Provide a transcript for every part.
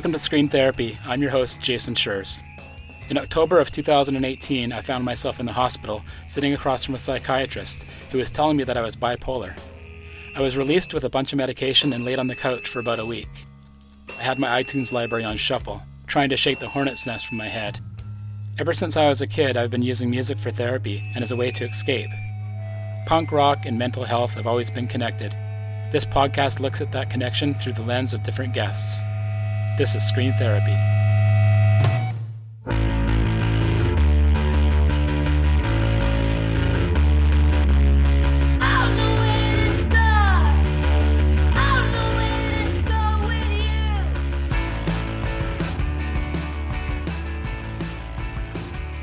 Welcome to Scream Therapy. I'm your host, Jason Schurz. In October of 2018, I found myself in the hospital sitting across from a psychiatrist who was telling me that I was bipolar. I was released with a bunch of medication and laid on the couch for about a week. I had my iTunes library on shuffle, trying to shake the hornet's nest from my head. Ever since I was a kid, I've been using music for therapy and as a way to escape. Punk rock and mental health have always been connected. This podcast looks at that connection through the lens of different guests. This is Scream Therapy.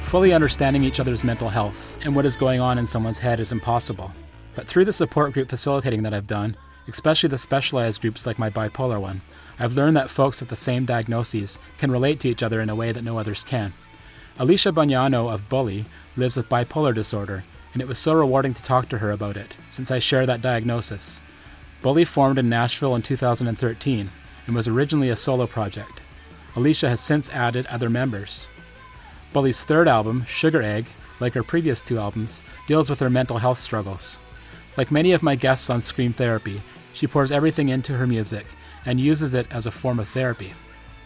Fully understanding each other's mental health and what is going on in someone's head is impossible. But through the support group facilitating that I've done, especially the specialized groups like my bipolar one, I've learned that folks with the same diagnoses can relate to each other in a way that no others can. Alicia Bognanno of Bully lives with bipolar disorder, and it was so rewarding to talk to her about it, since I share that diagnosis. Bully formed in Nashville in 2013 and was originally a solo project. Alicia has since added other members. Bully's third album, Sugaregg, like her previous two albums, deals with her mental health struggles. Like many of my guests on Scream Therapy, she pours everything into her music and uses it as a form of therapy.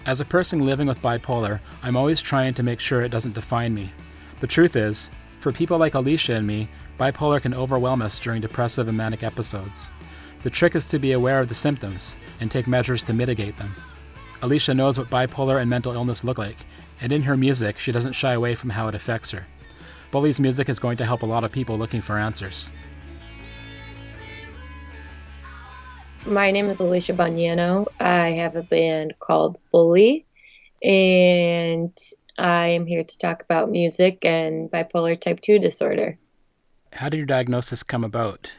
As a person living with bipolar, I'm always trying to make sure it doesn't define me. The truth is, for people like Alicia and me, bipolar can overwhelm us during depressive and manic episodes. The trick is to be aware of the symptoms and take measures to mitigate them. Alicia knows what bipolar and mental illness look like and in her music, she doesn't shy away from how it affects her. Bully's music is going to help a lot of people looking for answers. My name is Alicia Bognanno. I have a band called Bully, and I am here to talk about music and bipolar type 2 disorder. How did your diagnosis come about?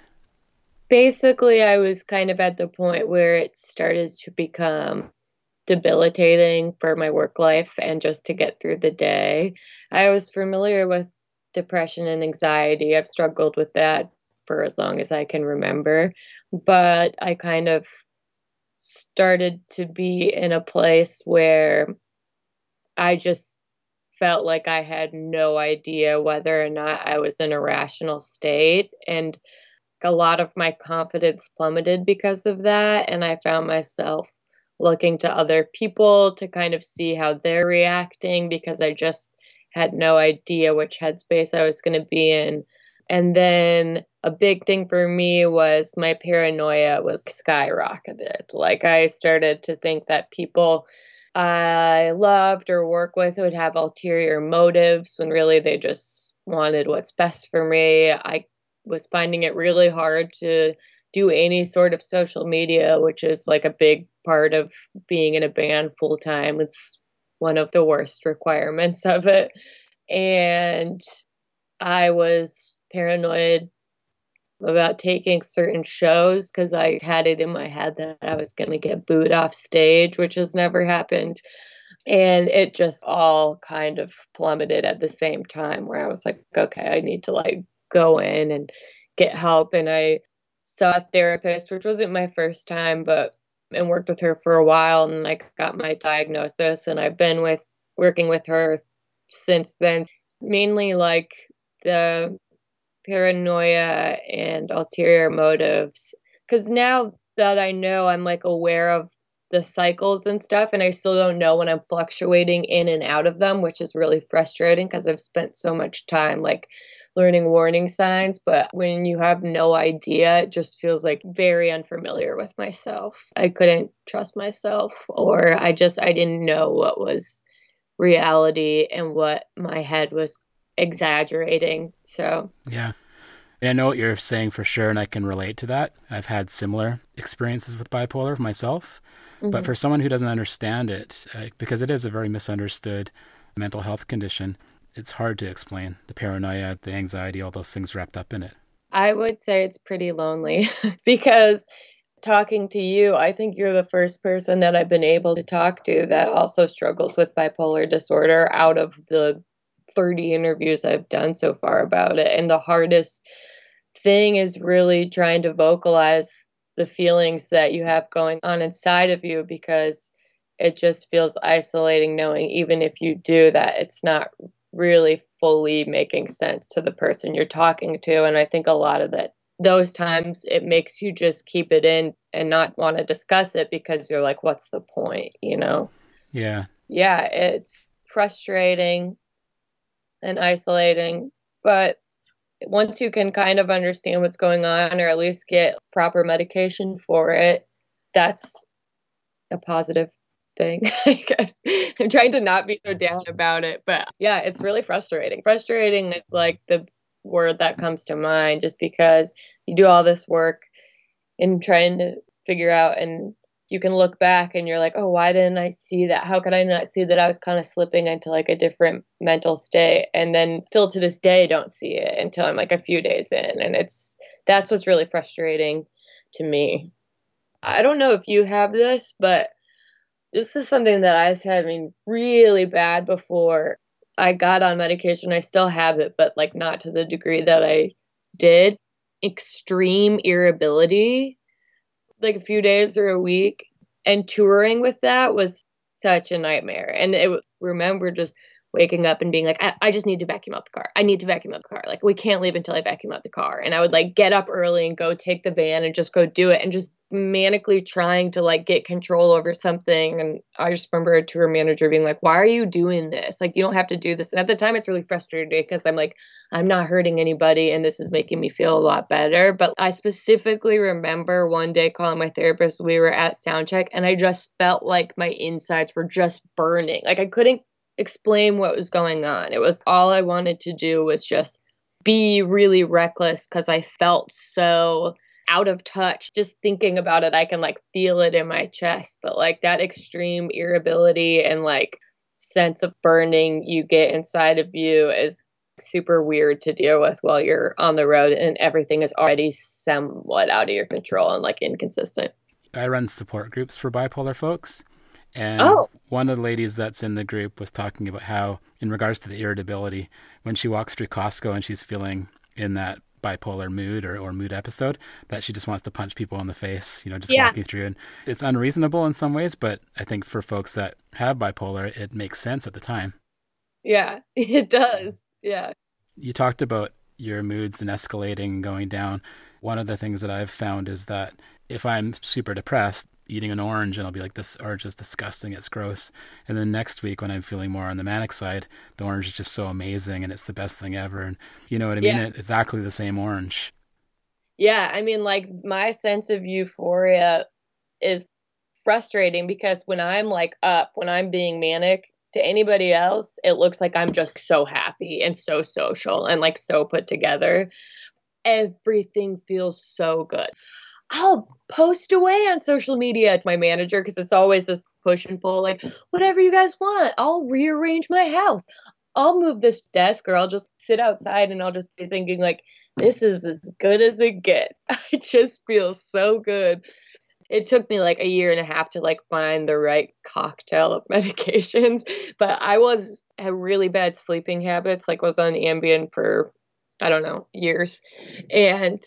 Basically, I was kind of at the point where it started to become debilitating for my work life and just to get through the day. I was familiar with depression and anxiety. I've struggled with that for as long as I can remember, but I kind of started to be in a place where I just felt like I had no idea whether or not I was in a rational state and a lot of my confidence plummeted because of that and I found myself looking to other people to kind of see how they're reacting because I just had no idea which headspace I was going to be in. And then a big thing for me was my paranoia was skyrocketed. Like I started to think that people I loved or work with would have ulterior motives when really they just wanted what's best for me. I was finding it really hard to do any sort of social media, which is like a big part of being in a band full time. It's one of the worst requirements of it. And I was paranoid about taking certain shows because I had it in my head that I was going to get booed off stage, which has never happened. And it just all kind of plummeted at the same time where I was like, okay, I need to like go in and get help. And I saw a therapist, which wasn't my first time, but and worked with her for a while and I got my diagnosis and I've been with working with her since then. Mainly like the paranoia and ulterior motives. Cause now that I know I'm like aware of the cycles and stuff and I still don't know when I'm fluctuating in and out of them, which is really frustrating because I've spent so much time like learning warning signs, but when you have no idea, it just feels like very unfamiliar with myself. I couldn't trust myself, or I just I didn't know what was reality and what my head was exaggerating. So yeah. And I know what you're saying for sure, and I can relate to that. I've had similar experiences with bipolar myself. Mm-hmm. But for someone who doesn't understand it, uh, because it is a very misunderstood mental health condition, it's hard to explain the paranoia, the anxiety, all those things wrapped up in it. I would say it's pretty lonely because talking to you, I think you're the first person that I've been able to talk to that also struggles with bipolar disorder out of the 30 interviews I've done so far about it. And the hardest thing is really trying to vocalize the feelings that you have going on inside of you because it just feels isolating knowing even if you do that, it's not really fully making sense to the person you're talking to. And I think a lot of that, those times, it makes you just keep it in and not want to discuss it because you're like, what's the point, you know? Yeah. Yeah, it's frustrating and isolating, but once you can kind of understand what's going on or at least get proper medication for it, that's a positive thing, I guess. I'm trying to not be so down about it, but yeah, it's really frustrating. Frustrating is like the word that comes to mind just because you do all this work in trying to figure out and you can look back and you're like, oh, why didn't I see that? How could I not see that I was kind of slipping into like a different mental state? And then still to this day, don't see it until I'm like a few days in. And it's that's what's really frustrating to me. I don't know if you have this, but this is something that I was having really bad before I got on medication. I still have it, but like not to the degree that I did. Extreme irritability like a few days or a week. And touring with that was such a nightmare. And it remember just waking up and being like, I, I, just need to vacuum out the car. I need to vacuum out the car. Like we can't leave until I vacuum out the car. And I would like get up early and go take the van and just go do it and just manically trying to like get control over something. And I just remember a tour manager being like, Why are you doing this? Like you don't have to do this. And at the time it's really frustrating because I'm like, I'm not hurting anybody and this is making me feel a lot better. But I specifically remember one day calling my therapist, we were at sound check and I just felt like my insides were just burning. Like I couldn't explain what was going on. It was all I wanted to do was just be really reckless because I felt so out of touch. Just thinking about it, I can like feel it in my chest. But like that extreme irritability and like sense of burning you get inside of you is super weird to deal with while you're on the road and everything is already somewhat out of your control and like inconsistent. I run support groups for bipolar folks. And oh. one of the ladies that's in the group was talking about how, in regards to the irritability, when she walks through Costco and she's feeling in that bipolar mood or, or mood episode, that she just wants to punch people in the face, you know, just yeah. walking through. And it's unreasonable in some ways, but I think for folks that have bipolar, it makes sense at the time. Yeah, it does. Yeah. You talked about your moods and escalating and going down. One of the things that I've found is that if I'm super depressed, eating an orange and I'll be like, this orange is disgusting, it's gross. And then next week when I'm feeling more on the manic side, the orange is just so amazing and it's the best thing ever. And you know what I mean? Yeah. It's exactly the same orange. Yeah, I mean, like my sense of euphoria is frustrating because when I'm like up, when I'm being manic, to anybody else, it looks like I'm just so happy and so social and like so put together. Everything feels so good. I'll post away on social media to my manager because it's always this push and pull like whatever you guys want i'll rearrange my house. I'll move this desk or i'll just sit outside and i'll just be thinking like this is as good as it gets i just feel so good. It took me like a year and a half to like find the right cocktail of medications but i was had really bad sleeping habits like was on ambien for i don't know years. And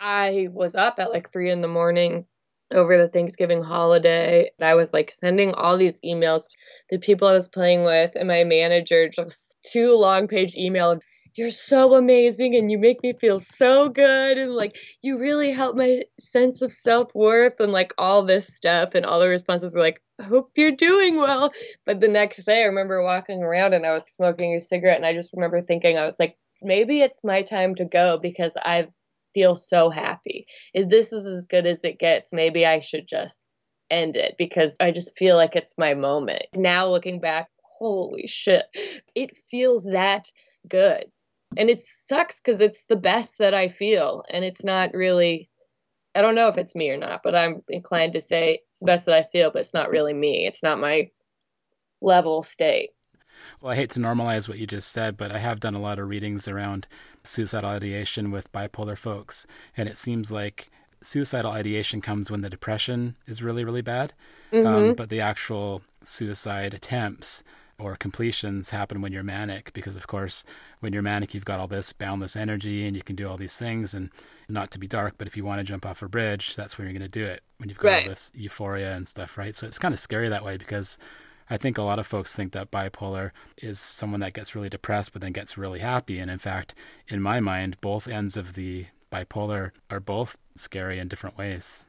I was up at like three in the morning over the Thanksgiving holiday. I was like sending all these emails to the people I was playing with, and my manager just two long page email. You're so amazing and you make me feel so good and like you really help my sense of self-worth and like all this stuff and all the responses were like I hope you're doing well. But the next day I remember walking around and I was smoking a cigarette and I just remember thinking I was like maybe it's my time to go because I've feel so happy. If this is as good as it gets, maybe I should just end it because I just feel like it's my moment. Now looking back, holy shit, it feels that good. And it sucks because it's the best that I feel. And it's not really, I don't know if it's me or not, but I'm inclined to say it's the best that I feel, but it's not really me. It's not my level state. Well, I hate to normalize what you just said, but I have done a lot of readings around suicidal ideation with bipolar folks, and it seems like suicidal ideation comes when the depression is really, really bad, um, mm-hmm. um, but the actual suicide attempts or completions happen when you're manic because of course when you're manic you've got all this boundless energy and you can do all these things and not to be dark but if you want to jump off a bridge that's when you're going to do it when you've got right. all this euphoria and stuff right so it's kind of scary that way because I think a lot of folks think that bipolar is someone that gets really depressed but then gets really happy. And in fact in my mind both ends of the bipolar are both scary in different ways.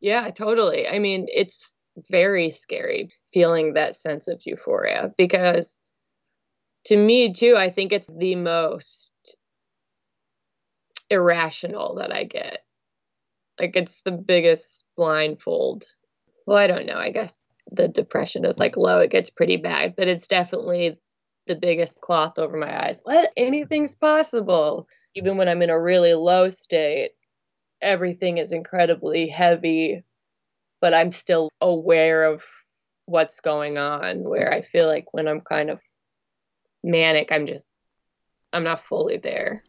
Yeah totally. I mean it's very scary feeling that sense of euphoria because to me too i think it's the most irrational that i get. Like it's the biggest blindfold. Well i don't know i guess the depression is like low it gets pretty bad but it's definitely the biggest cloth over my eyes what anything's possible even when i'm in a really low state everything is incredibly heavy but I'm still aware of what's going on. Where I feel like when I'm kind of manic, I'm just, I'm not fully there.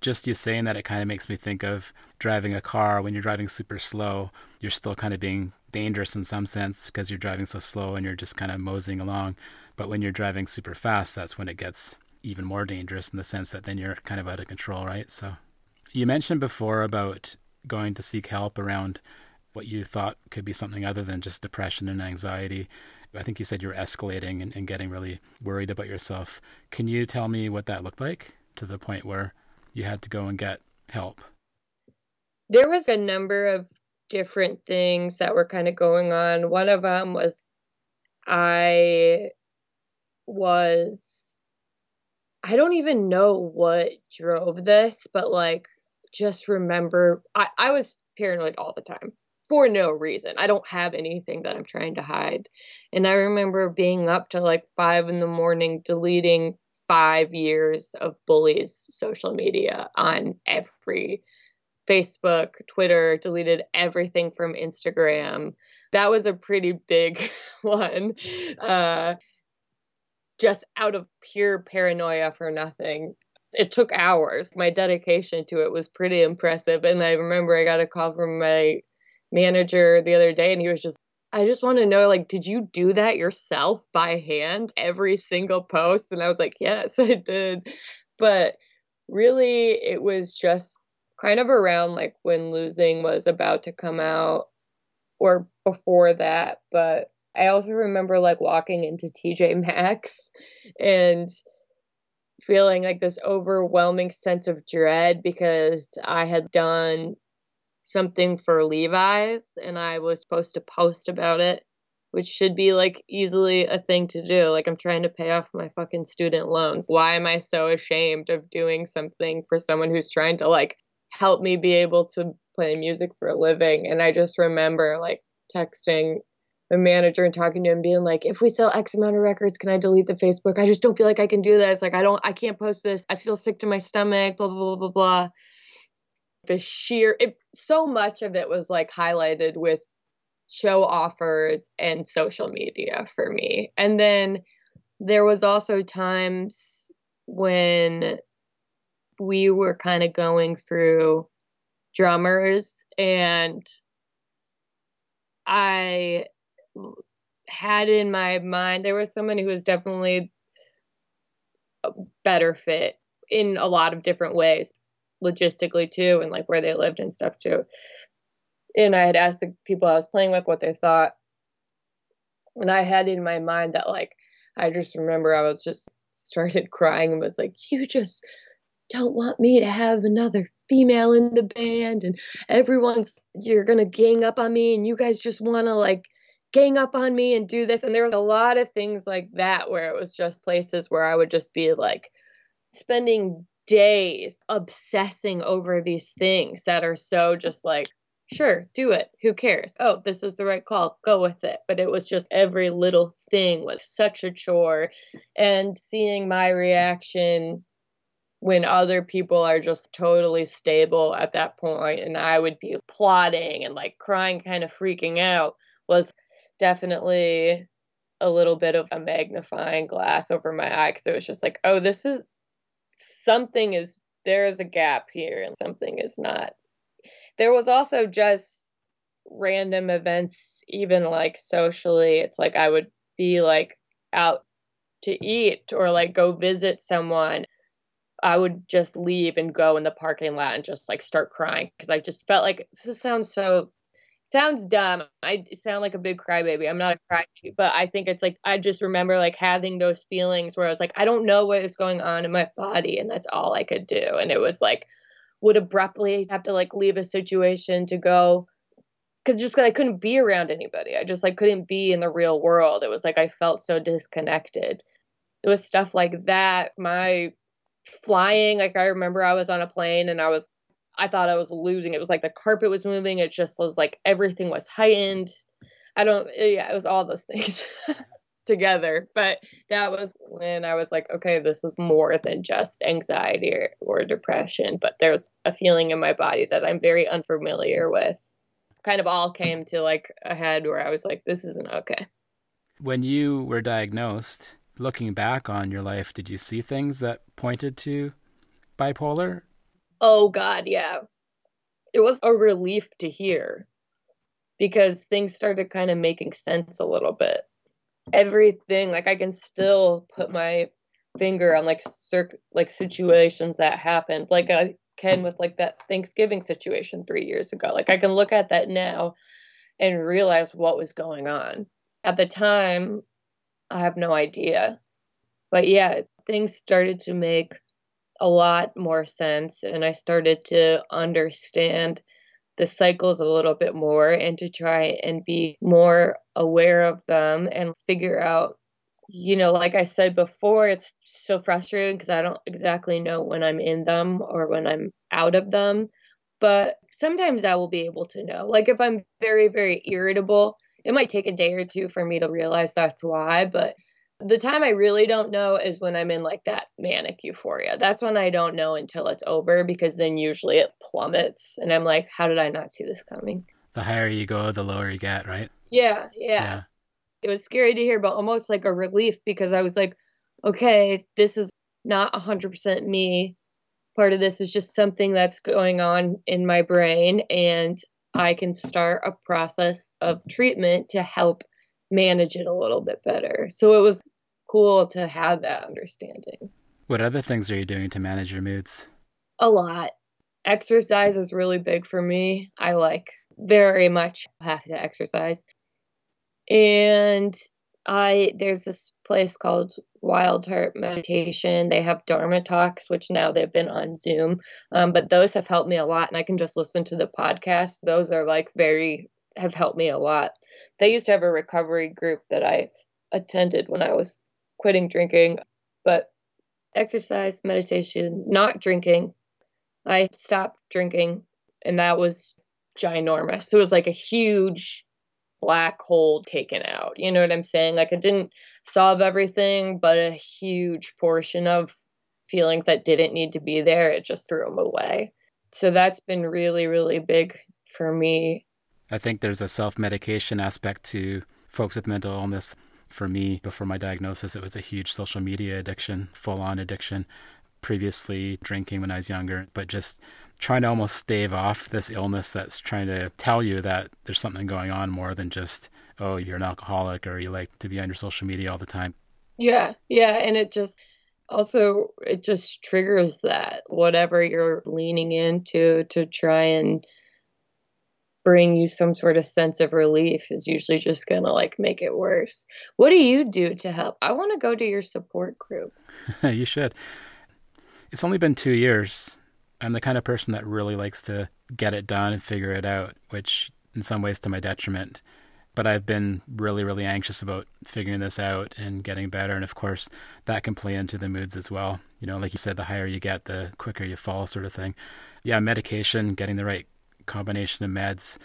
Just you saying that, it kind of makes me think of driving a car. When you're driving super slow, you're still kind of being dangerous in some sense because you're driving so slow and you're just kind of moseying along. But when you're driving super fast, that's when it gets even more dangerous in the sense that then you're kind of out of control, right? So you mentioned before about going to seek help around what you thought could be something other than just depression and anxiety. I think you said you were escalating and, and getting really worried about yourself. Can you tell me what that looked like to the point where you had to go and get help? There was a number of different things that were kind of going on. One of them was I was, I don't even know what drove this, but like, just remember, I, I was paranoid all the time for no reason. I don't have anything that I'm trying to hide. And I remember being up to like five in the morning deleting five years of Bully's social media on every Facebook, Twitter, deleted everything from Instagram. That was a pretty big one. Uh, just out of pure paranoia for nothing. It took hours. My dedication to it was pretty impressive. And I remember I got a call from my manager the other day and he was just I just want to know like did you do that yourself by hand every single post and I was like yes I did but really it was just kind of around like when losing was about to come out or before that but I also remember like walking into TJ Maxx and feeling like this overwhelming sense of dread because I had done something for Levi's and I was supposed to post about it, which should be like easily a thing to do. Like I'm trying to pay off my fucking student loans. Why am I so ashamed of doing something for someone who's trying to like help me be able to play music for a living? And I just remember like texting the manager and talking to him being like if we sell x amount of records can i delete the facebook? I just don't feel like i can do this. Like i don't i can't post this. I feel sick to my stomach blah blah blah blah blah. The sheer it, so much of it was like highlighted with show offers and social media for me. And then there was also times when we were kind of going through drummers and i had in my mind there was someone who was definitely a better fit in a lot of different ways logistically too and like where they lived and stuff too. And I had asked the people I was playing with what they thought. And I had in my mind that like I just remember I was just started crying and was like, You just don't want me to have another female in the band and everyone's you're gonna gang up on me and you guys just wanna like gang up on me and do this and there was a lot of things like that where it was just places where I would just be like spending days obsessing over these things that are so just like sure, do it. Who cares? Oh, this is the right call. Go with it. But it was just every little thing was such a chore. And seeing my reaction when other people are just totally stable at that point and I would be plotting and like crying, kind of freaking out was definitely a little bit of a magnifying glass over my eye because it was just like, oh, this is something is there is a gap here and something is not. There was also just random events, even like socially. It's like I would be like out to eat or like go visit someone, I would just leave and go in the parking lot and just like start crying because I just felt like this sounds so sounds dumb. I sound like a big crybaby. I'm not a crybaby, but I think it's like I just remember like having those feelings where I was like, I don't know what is going on in my body, and that's all I could do. And it was like would abruptly have to like leave a situation to go because just cause I couldn't be around anybody. I just like couldn't be in the real world. It was like I felt so disconnected. It was stuff like that. My flying, like I remember I was on a plane and I was I thought I was losing. It was like the carpet was moving. It just was like everything was heightened. I don't yeah, it was all those things together. But that was when I was like, okay, this is more than just anxiety or, or depression, but there's a feeling in my body that I'm very unfamiliar with kind of all came to like a head where I was like, this isn't okay. When you were diagnosed, looking back on your life, did you see things that pointed to bipolar? Oh, God, yeah. It was a relief to hear because things started kind of making sense a little bit. Everything, like, I can still put my finger on like circ like situations that happened. Like I can with like that Thanksgiving situation three years ago. Like I can look at that now and realize what was going on. At the time, I have no idea. But yeah, things started to make a lot more sense and I started to understand the cycles a little bit more and to try and be more aware of them and figure out you know, like I said before, it's so frustrating because I don't exactly know when I'm in them or when I'm out of them. But sometimes I will be able to know. Like if I'm very, very irritable, it might take a day or two for me to realize that's why. But the time I really don't know is when I'm in like that manic euphoria. That's when I don't know until it's over because then usually it plummets and I'm like, how did I not see this coming? The higher you go, the lower you get, right? Yeah, yeah. yeah it was scary to hear, but almost like a relief because I was like, okay, this is not 100% me. Part of this is just something that's going on in my brain, and I can start a process of treatment to help manage it a little bit better. So it was cool to have that understanding. What other things are you doing to manage your moods? A lot. Exercise is really big for me. I like very much have to exercise and I there's this place called Wild Heart Meditation. They have Dharma talks, which now they've been on Zoom, um, but those have helped me a lot, and I can just listen to the podcast. Those are like very have helped me a lot. They used to have a recovery group that I attended when I was quitting drinking, but exercise, meditation, not drinking. I stopped drinking, and that was ginormous. It was like a huge black hole taken out. You know what I'm saying? Like it didn't solve everything, but a huge portion of feelings that didn't need to be there, it just threw them away. So that's been really, really big for me. I think there's a self medication aspect to folks with mental illness. For me, before my diagnosis, it was a huge social media addiction, full on addiction. Previously, drinking when I was younger, but just trying to almost stave off this illness that's trying to tell you that there's something going on more than just oh you're an alcoholic or you like to be on your social media all the time yeah yeah and it just also it just triggers that whatever you're leaning into to try and bring you some sort of sense of relief is usually just going to like make it worse. What do you do to help? I want to go to your support group. you should. It's only been 2 years I'm the kind of person that really likes to get it done and figure it out, which in some ways to my detriment. But I've been really, really anxious about figuring this out and getting better. And of course, that can play into the moods as well. You know, like you said, the higher you get, the quicker you fall, sort of thing. Yeah, medication, getting the right combination of meds,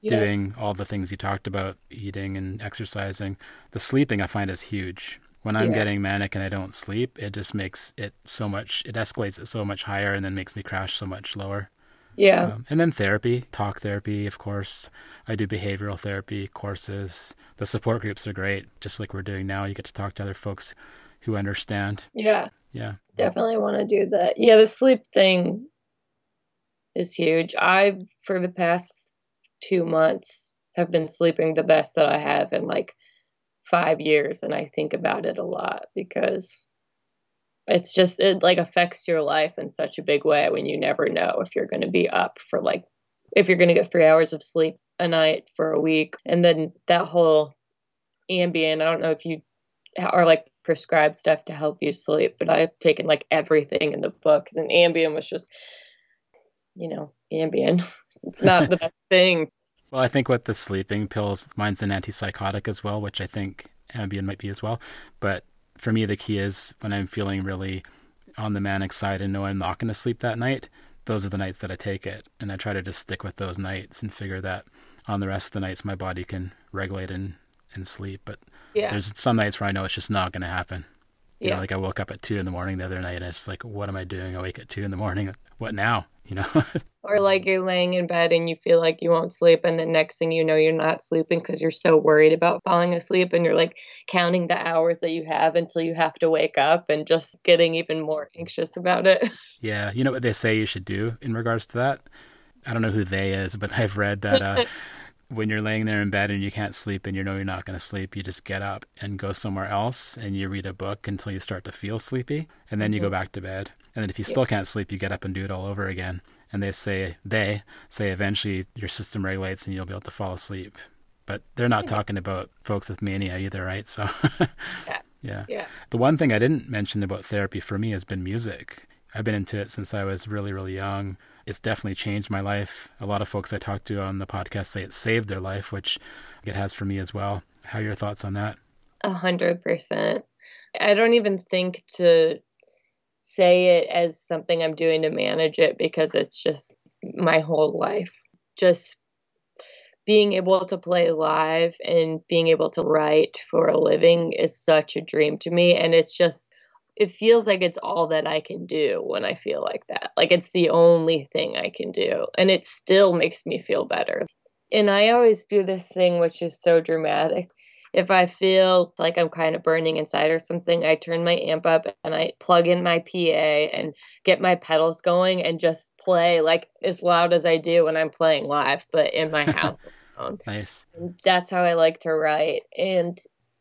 yeah. doing all the things you talked about, eating and exercising. The sleeping I find is huge when I'm yeah. getting manic and I don't sleep, it just makes it so much, it escalates it so much higher and then makes me crash so much lower. Yeah. Um, and then therapy, talk therapy, of course. I do behavioral therapy courses. The support groups are great, just like we're doing now. You get to talk to other folks who understand. Yeah. Yeah. Definitely want to do that. Yeah, the sleep thing is huge. I, for the past two months, have been sleeping the best that I have in like five years and I think about it a lot because it's just it like affects your life in such a big way when you never know if you're going to be up for like if you're going to get three hours of sleep a night for a week. And then that whole ambien i don't know if you are like prescribed stuff to help you sleep but i've taken like everything in the books and ambien was just you know ambien. It's not the best thing well i think with the sleeping pills mine's an antipsychotic as well which i think ambien might be as well but for me, the key is when I'm feeling really on the manic side and know I'm not going to sleep that night, those are the nights that I take it. And I try to just stick with those nights and figure that on the rest of the nights my body can regulate and, and sleep. But yeah. there's some nights where I know it's just not going to happen. You yeah. know, like I woke up at two in the morning the other night and it's like, what am I doing? I wake at two in the morning. What now? You know? or like you're laying in bed and you feel like you won't sleep and the next thing you know you're not sleeping because you're so worried about falling asleep and you're like counting the hours that you have until you have to wake up and just getting even more anxious about it yeah you know what they say you should do in regards to that i don't know who they is but i've read that uh, when you're laying there in bed and you can't sleep and you know you're not going to sleep, you just get up and go somewhere else and you read a book until you start to feel sleepy and then you go mm-hmm. back to bed. And then if you still can't sleep, you get up and do it all over again and they say they say eventually your system regulates and you'll be able to fall asleep. But they're not talking about folks with mania either, right? So yeah. yeah. Yeah. The one thing I didn't mention about therapy for me has been music. I've been into it since I was really, really young. It's definitely changed my life. A lot of folks I talk to on the podcast say it saved their life, which it has for me as well. How are your thoughts on that? A hundred percent. I don't even think to say it as something I'm doing to manage it because it's just my whole life. Just being able to play live and being able to write for a living is such a dream to me. And it's just, it feels like it's all that I can do when I feel like that. Like it's the only thing I can do. And it still makes me feel better. And I always do this thing, which is so dramatic if I feel like I'm kind of burning inside or something, I turn my amp up and I plug in my PA and get my pedals going and just play like as loud as I do when I'm playing live, but in my house. nice. That's how I like to write. And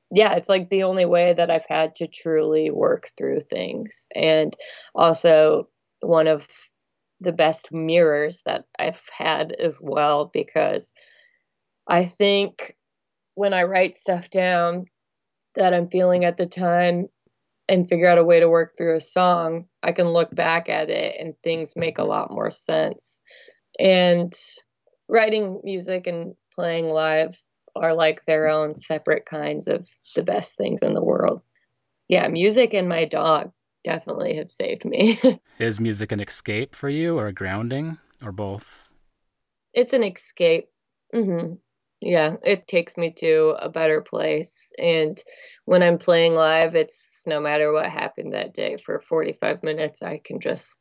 yeah, it's like the only way that I've had to truly work through things. And also one of the best mirrors that I've had as well because I think when I write stuff down that I'm feeling at the time and figure out a way to work through a song, I can look back at it and things make a lot more sense. And writing music and playing live are like their own separate kinds of the best things in the world. Yeah, music and my dog definitely have saved me. Is music an escape for you or a grounding or both? It's an escape. Mm-hmm. Yeah, it takes me to a better place. And when I'm playing live, it's no matter what happened that day for 45 minutes, I can just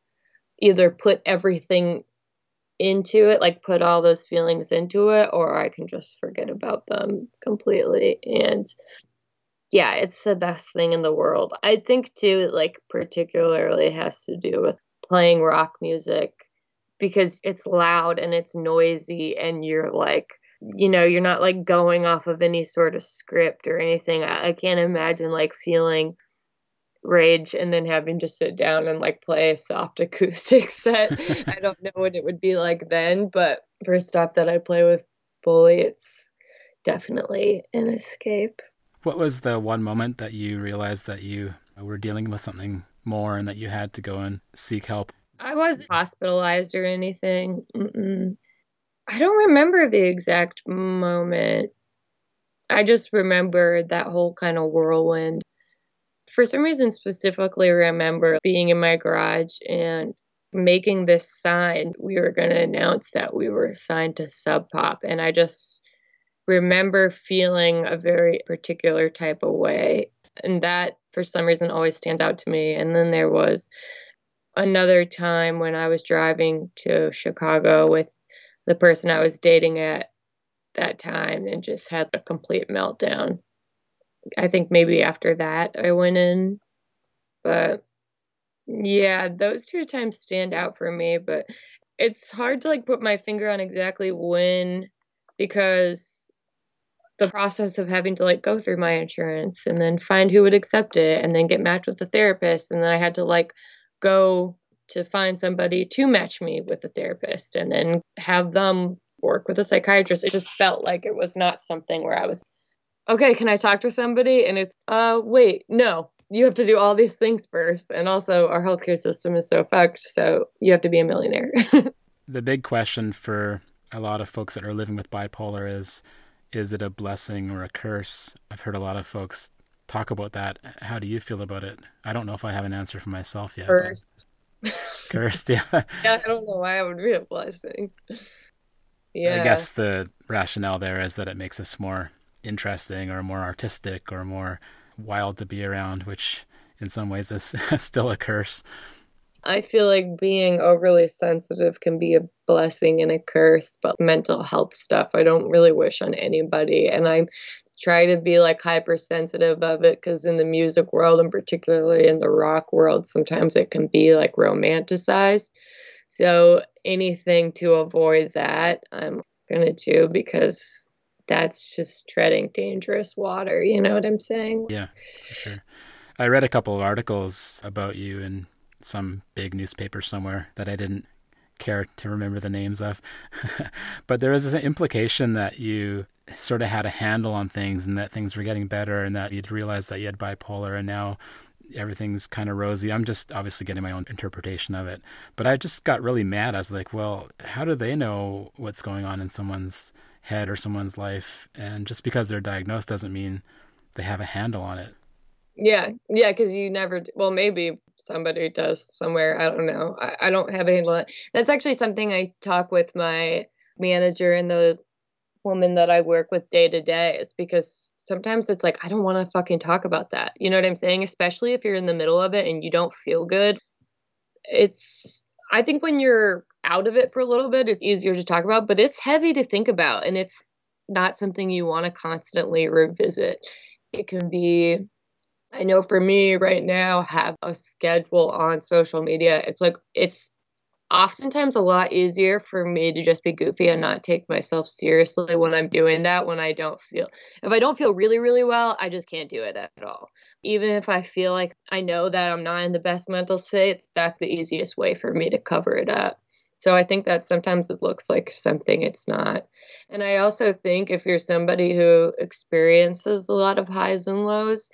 either put everything into it, like put all those feelings into it, or I can just forget about them completely. And yeah, it's the best thing in the world. I think, too, like, particularly has to do with playing rock music because it's loud and it's noisy, and you're like, you know you're not like going off of any sort of script or anything. I, I, can't imagine like feeling rage and then having to sit down and like play a soft acoustic set. I don't know what it would be like then but for stuff that i play with Bully it's definitely an escape. What was the one moment that you realized that you were dealing with something more and that you had to go and seek help? I wasn't hospitalized or anything. Mm-mm. I don't remember the exact moment. I just remember that whole kind of whirlwind. For some reason, specifically, remember being in my garage and making this sign. We were going to announce that we were signed to Sub Pop, and I just remember feeling a very particular type of way. And that, for some reason, always stands out to me. And then there was another time when I was driving to Chicago with the person I was dating at that time and just had a complete meltdown. I think maybe after that I went in. But yeah, those two times stand out for me, but it's hard to like put my finger on exactly when because the process of having to like go through my insurance and then find who would accept it and then get matched with a therapist and then I had to like go to find somebody to match me with a therapist and then have them work with a psychiatrist. It just felt like it was not something where I was okay, can I talk to somebody? And it's uh wait, no. You have to do all these things first. And also our healthcare system is so fucked, so you have to be a millionaire. the big question for a lot of folks that are living with bipolar is is it a blessing or a curse? I've heard a lot of folks talk about that. How do you feel about it? I don't know if I have an answer for myself yet. Cursed. Cursed, yeah. yeah, I don't know why I would be a blessing. Yeah. I guess the rationale there is that it makes us more interesting or more artistic or more wild to be around, which in some ways is still a curse. I feel like being overly sensitive can be a blessing and a curse, but mental health stuff I don't really wish on anybody. And I try to be like hypersensitive of it because in the music world, and particularly in the rock world, sometimes it can be like romanticized. So anything to avoid that, I'm to do because that's just treading dangerous water. You know what I'm saying? Yeah, for sure. I read a couple of articles about you in some big newspaper somewhere that I didn't care to remember the names of. but there was an implication that you sort of had a handle on things and that things were getting better and that you'd realized that you had bipolar and now everything's kind of rosy. I'm just obviously getting my own interpretation of it. But I just got really mad. I was like, well, how do they know what's going on in someone's head or someone's life? And just because they're diagnosed doesn't mean they have a handle on it. Yeah, yeah, because you never. Well, maybe somebody does somewhere. I don't know. I, I don't have a handle on it. That's actually something I talk with my manager and the woman that I work with day to day. Is because sometimes it's like I don't want to fucking talk about that. You know what I'm saying? Especially if you're in the middle of it and you don't feel good. It's. I think when you're out of it for a little bit, it's easier to talk about, but it's heavy to think about, and it's not something you want to constantly revisit. It can be I know for me right now, have a schedule on social media. It's like, it's oftentimes a lot easier for me to just be goofy and not take myself seriously when I'm doing that when I don't feel if I don't feel really really well I just can't do it at all. Even if I feel like I know that I'm not in the best mental state that's the easiest way for me to cover it up. So I think that sometimes it looks like something it's not. And I also think if you're somebody who experiences a lot of highs and lows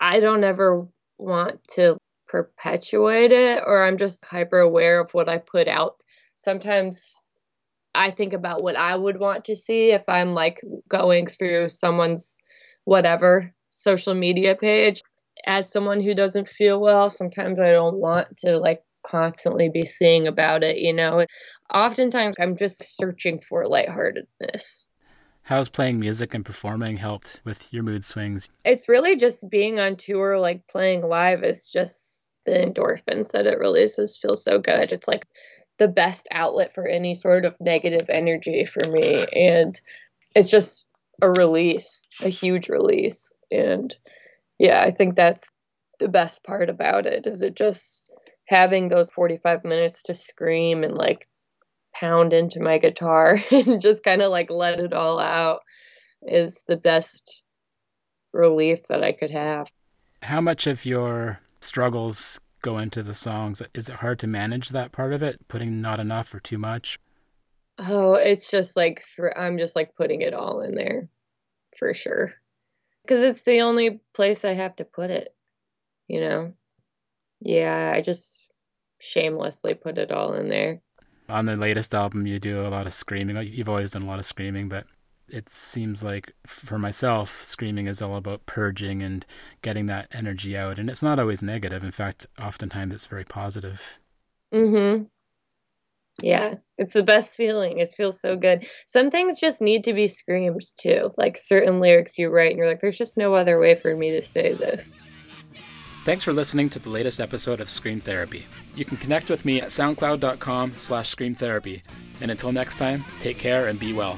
I don't ever want to perpetuate it or I'm just hyper aware of what I put out. Sometimes I think about what I would want to see if I'm like going through someone's whatever social media page. As someone who doesn't feel well, sometimes I don't want to like constantly be seeing about it, you know. Oftentimes I'm just searching for lightheartedness. How's playing music and performing helped with your mood swings? It's really just being on tour, like playing live. It's just the endorphins that it releases feel so good. It's like the best outlet for any sort of negative energy for me. And it's just a release, a huge release. And yeah, I think that's the best part about it is it just having those 45 minutes to scream and like pound into my guitar and just kind of like let it all out is the best relief that I could have. How much of your struggles go into the songs? Is it hard to manage that part of it, putting not enough or too much? Oh, it's just like th- I'm just like putting it all in there for sure. Cuz it's the only place I have to put it, you know. Yeah, I just shamelessly put it all in there on the latest album you do a lot of screaming. You've always done a lot of screaming but it seems like for myself screaming is all about purging and getting that energy out. And it's not always negative. In fact oftentimes it's very positive. Mhm yeah it's the best feeling. It feels so good. Some things just need to be screamed too. Like certain lyrics you write and you're like there's just no other way for me to say this Thanks for listening to the latest episode of Scream Therapy. You can connect with me at soundcloud.com slash screamtherapy. And until next time, take care and be well.